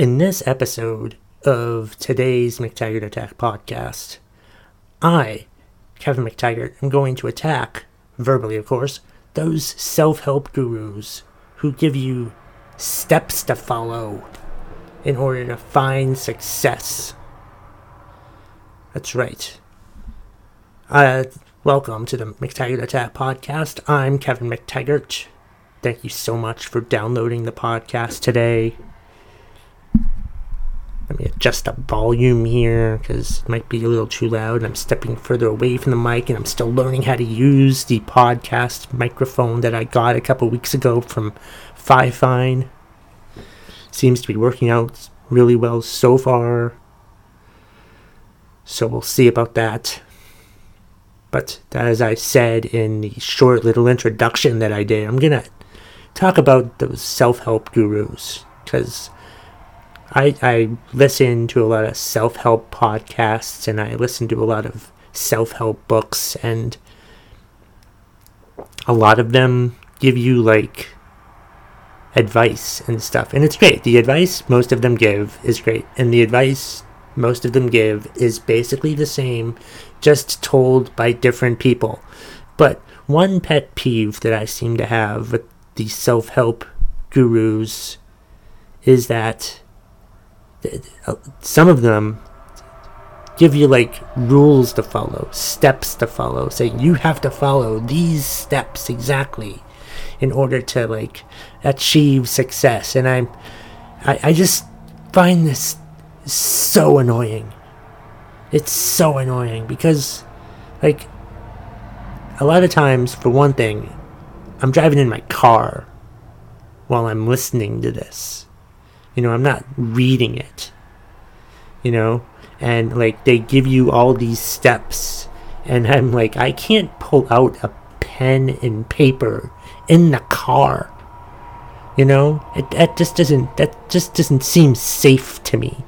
In this episode of today's McTaggart Attack podcast, I, Kevin McTaggart, am going to attack, verbally of course, those self help gurus who give you steps to follow in order to find success. That's right. Uh, welcome to the McTaggart Attack podcast. I'm Kevin McTaggart. Thank you so much for downloading the podcast today. Let me adjust the volume here because it might be a little too loud. I'm stepping further away from the mic and I'm still learning how to use the podcast microphone that I got a couple weeks ago from Fifine. Seems to be working out really well so far. So we'll see about that. But as I said in the short little introduction that I did, I'm going to talk about those self help gurus because I, I listen to a lot of self help podcasts and I listen to a lot of self help books, and a lot of them give you like advice and stuff. And it's great. The advice most of them give is great. And the advice most of them give is basically the same, just told by different people. But one pet peeve that I seem to have with the self help gurus is that some of them give you like rules to follow, steps to follow, saying you have to follow these steps exactly in order to like achieve success. And I'm, I, I just find this so annoying. It's so annoying because, like, a lot of times, for one thing, I'm driving in my car while I'm listening to this. You know, I'm not reading it. You know, and like they give you all these steps, and I'm like, I can't pull out a pen and paper in the car. You know, it, that just doesn't that just doesn't seem safe to me.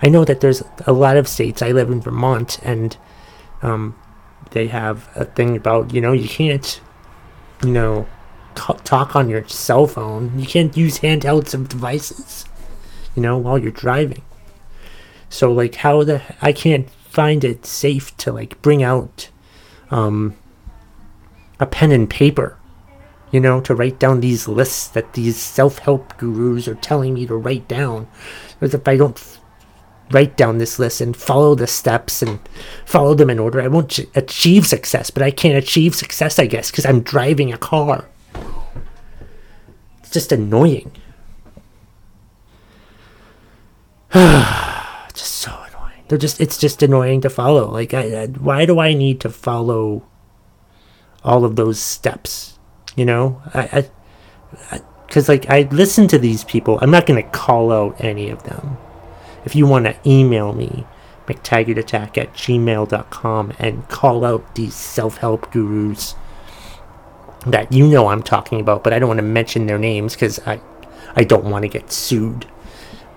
I know that there's a lot of states. I live in Vermont, and um, they have a thing about you know you can't, you know, talk on your cell phone. You can't use handhelds of devices you know, while you're driving. So like how the I can't find it safe to like bring out um a pen and paper, you know, to write down these lists that these self-help gurus are telling me to write down. Because if I don't write down this list and follow the steps and follow them in order, I won't ch- achieve success. But I can't achieve success, I guess, because I'm driving a car. It's just annoying. just so annoying. They're just it's just annoying to follow. Like I, I, why do I need to follow all of those steps? You know? I, I cuz like I listen to these people. I'm not going to call out any of them. If you want to email me, mctaggartattack at gmail.com and call out these self-help gurus that you know I'm talking about, but I don't want to mention their names because I, I don't want to get sued.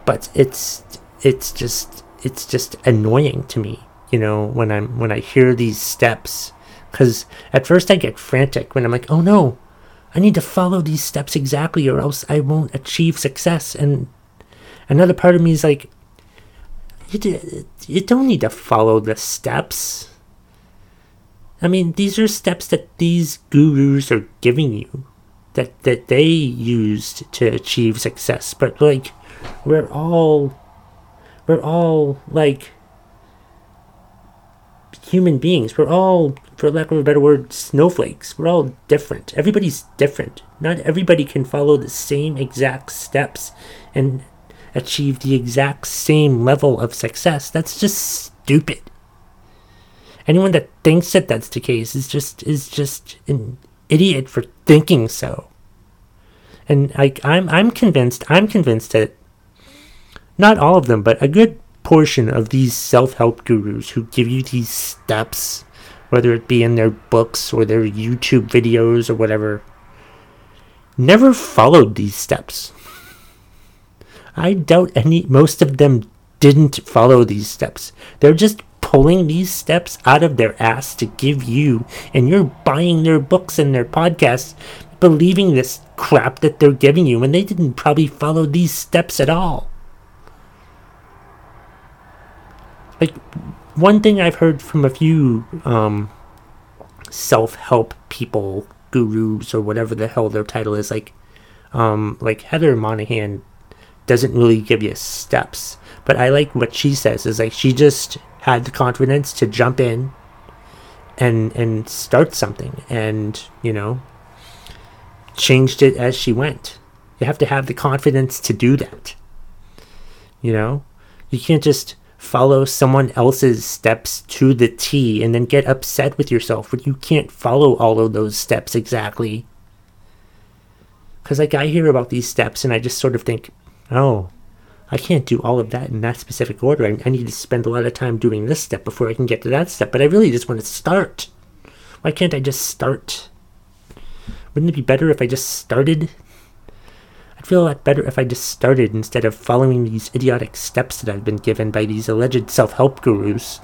But it's it's just it's just annoying to me, you know, when I'm when I hear these steps cuz at first I get frantic when I'm like, "Oh no, I need to follow these steps exactly or else I won't achieve success." And another part of me is like, you, you don't need to follow the steps. I mean, these are steps that these gurus are giving you that that they used to achieve success. But like we're all we're all like human beings. We're all, for lack of a better word, snowflakes. We're all different. Everybody's different. Not everybody can follow the same exact steps and achieve the exact same level of success. That's just stupid. Anyone that thinks that that's the case is just is just an idiot for thinking so. And like I'm I'm convinced I'm convinced that not all of them, but a good portion of these self help gurus who give you these steps, whether it be in their books or their YouTube videos or whatever, never followed these steps. I doubt any, most of them didn't follow these steps. They're just pulling these steps out of their ass to give you, and you're buying their books and their podcasts, believing this crap that they're giving you, and they didn't probably follow these steps at all. Like one thing I've heard from a few um, self-help people, gurus or whatever the hell their title is, like um, like Heather Monahan doesn't really give you steps, but I like what she says is like she just had the confidence to jump in and and start something and you know changed it as she went. You have to have the confidence to do that. You know, you can't just follow someone else's steps to the T and then get upset with yourself when you can't follow all of those steps exactly. Because, like, I hear about these steps and I just sort of think, oh, I can't do all of that in that specific order. I, I need to spend a lot of time doing this step before I can get to that step. But I really just want to start. Why can't I just start? Wouldn't it be better if I just started I'd feel a lot better if I just started instead of following these idiotic steps that I've been given by these alleged self help gurus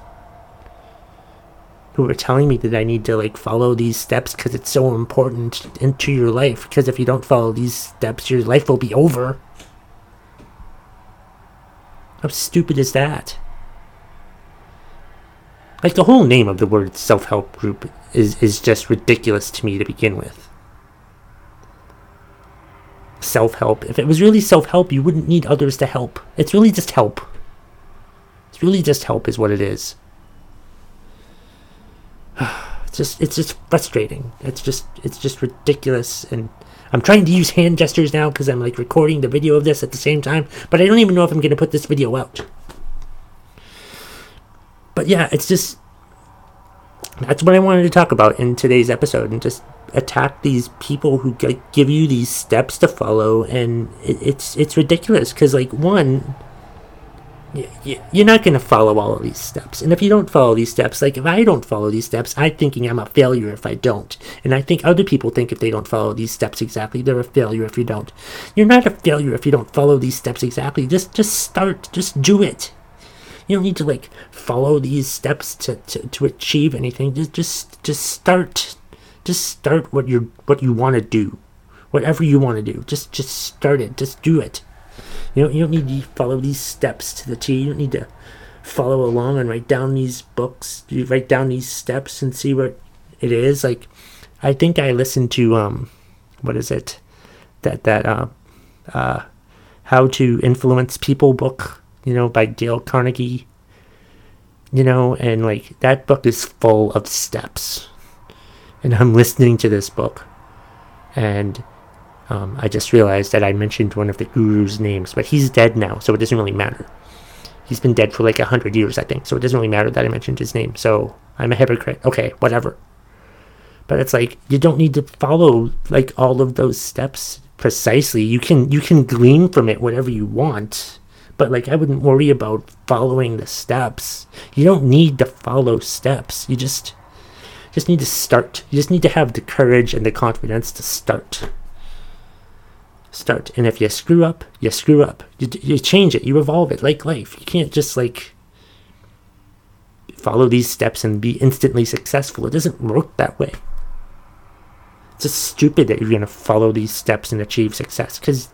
who are telling me that I need to like follow these steps because it's so important into your life. Because if you don't follow these steps, your life will be over. How stupid is that? Like the whole name of the word self help group is, is just ridiculous to me to begin with self help. If it was really self help, you wouldn't need others to help. It's really just help. It's really just help, is what it is. It's just it's just frustrating. It's just it's just ridiculous and I'm trying to use hand gestures now because I'm like recording the video of this at the same time, but I don't even know if I'm going to put this video out. But yeah, it's just that's what I wanted to talk about in today's episode and just attack these people who give you these steps to follow and it, it's it's ridiculous because like one you're not going to follow all of these steps. And if you don't follow these steps like if i don't follow these steps i'm thinking i'm a failure if i don't. And i think other people think if they don't follow these steps exactly they're a failure if you don't. You're not a failure if you don't follow these steps exactly. Just just start. Just do it. You don't need to like follow these steps to, to, to achieve anything. Just just just start just start what you what you want to do. Whatever you want to do. Just just start it. Just do it. You know you don't need to follow these steps to the t. You don't need to follow along and write down these books. You write down these steps and see what it is. Like i think i listened to um what is it? That that uh uh how to influence people book you know by dale carnegie. You know and like that book is full of steps and I'm listening to this book, and um, I just realized that I mentioned one of the guru's names, but he's dead now, so it doesn't really matter. He's been dead for like a hundred years, I think, so it doesn't really matter that I mentioned his name. So I'm a hypocrite. Okay, whatever. But it's like you don't need to follow like all of those steps precisely. You can you can glean from it whatever you want. But like I wouldn't worry about following the steps. You don't need to follow steps. You just just need to start. You just need to have the courage and the confidence to start. Start. And if you screw up, you screw up. You, you change it. You evolve it like life. You can't just like follow these steps and be instantly successful. It doesn't work that way. It's just stupid that you're going to follow these steps and achieve success. Because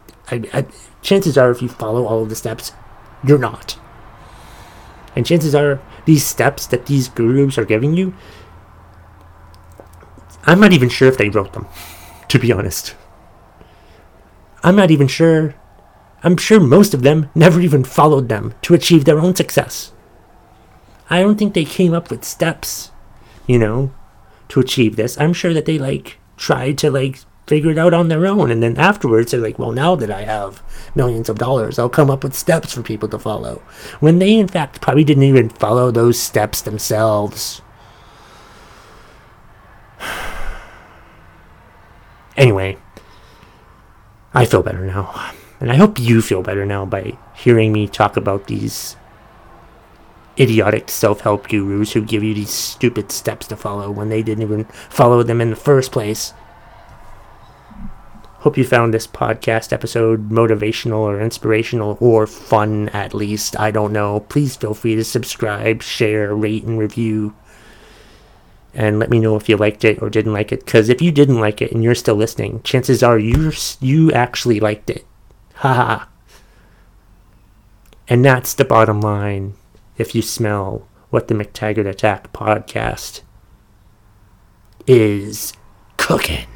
chances are, if you follow all of the steps, you're not. And chances are, these steps that these gurus are giving you, I'm not even sure if they wrote them, to be honest. I'm not even sure. I'm sure most of them never even followed them to achieve their own success. I don't think they came up with steps, you know, to achieve this. I'm sure that they like tried to like figure it out on their own and then afterwards they're like, well, now that I have millions of dollars, I'll come up with steps for people to follow. When they in fact probably didn't even follow those steps themselves. Anyway, I feel better now. And I hope you feel better now by hearing me talk about these idiotic self help gurus who give you these stupid steps to follow when they didn't even follow them in the first place. Hope you found this podcast episode motivational or inspirational or fun at least. I don't know. Please feel free to subscribe, share, rate, and review and let me know if you liked it or didn't like it. Because if you didn't like it and you're still listening, chances are you you actually liked it. Haha. and that's the bottom line. if you smell what the McTaggart Attack podcast is cooking.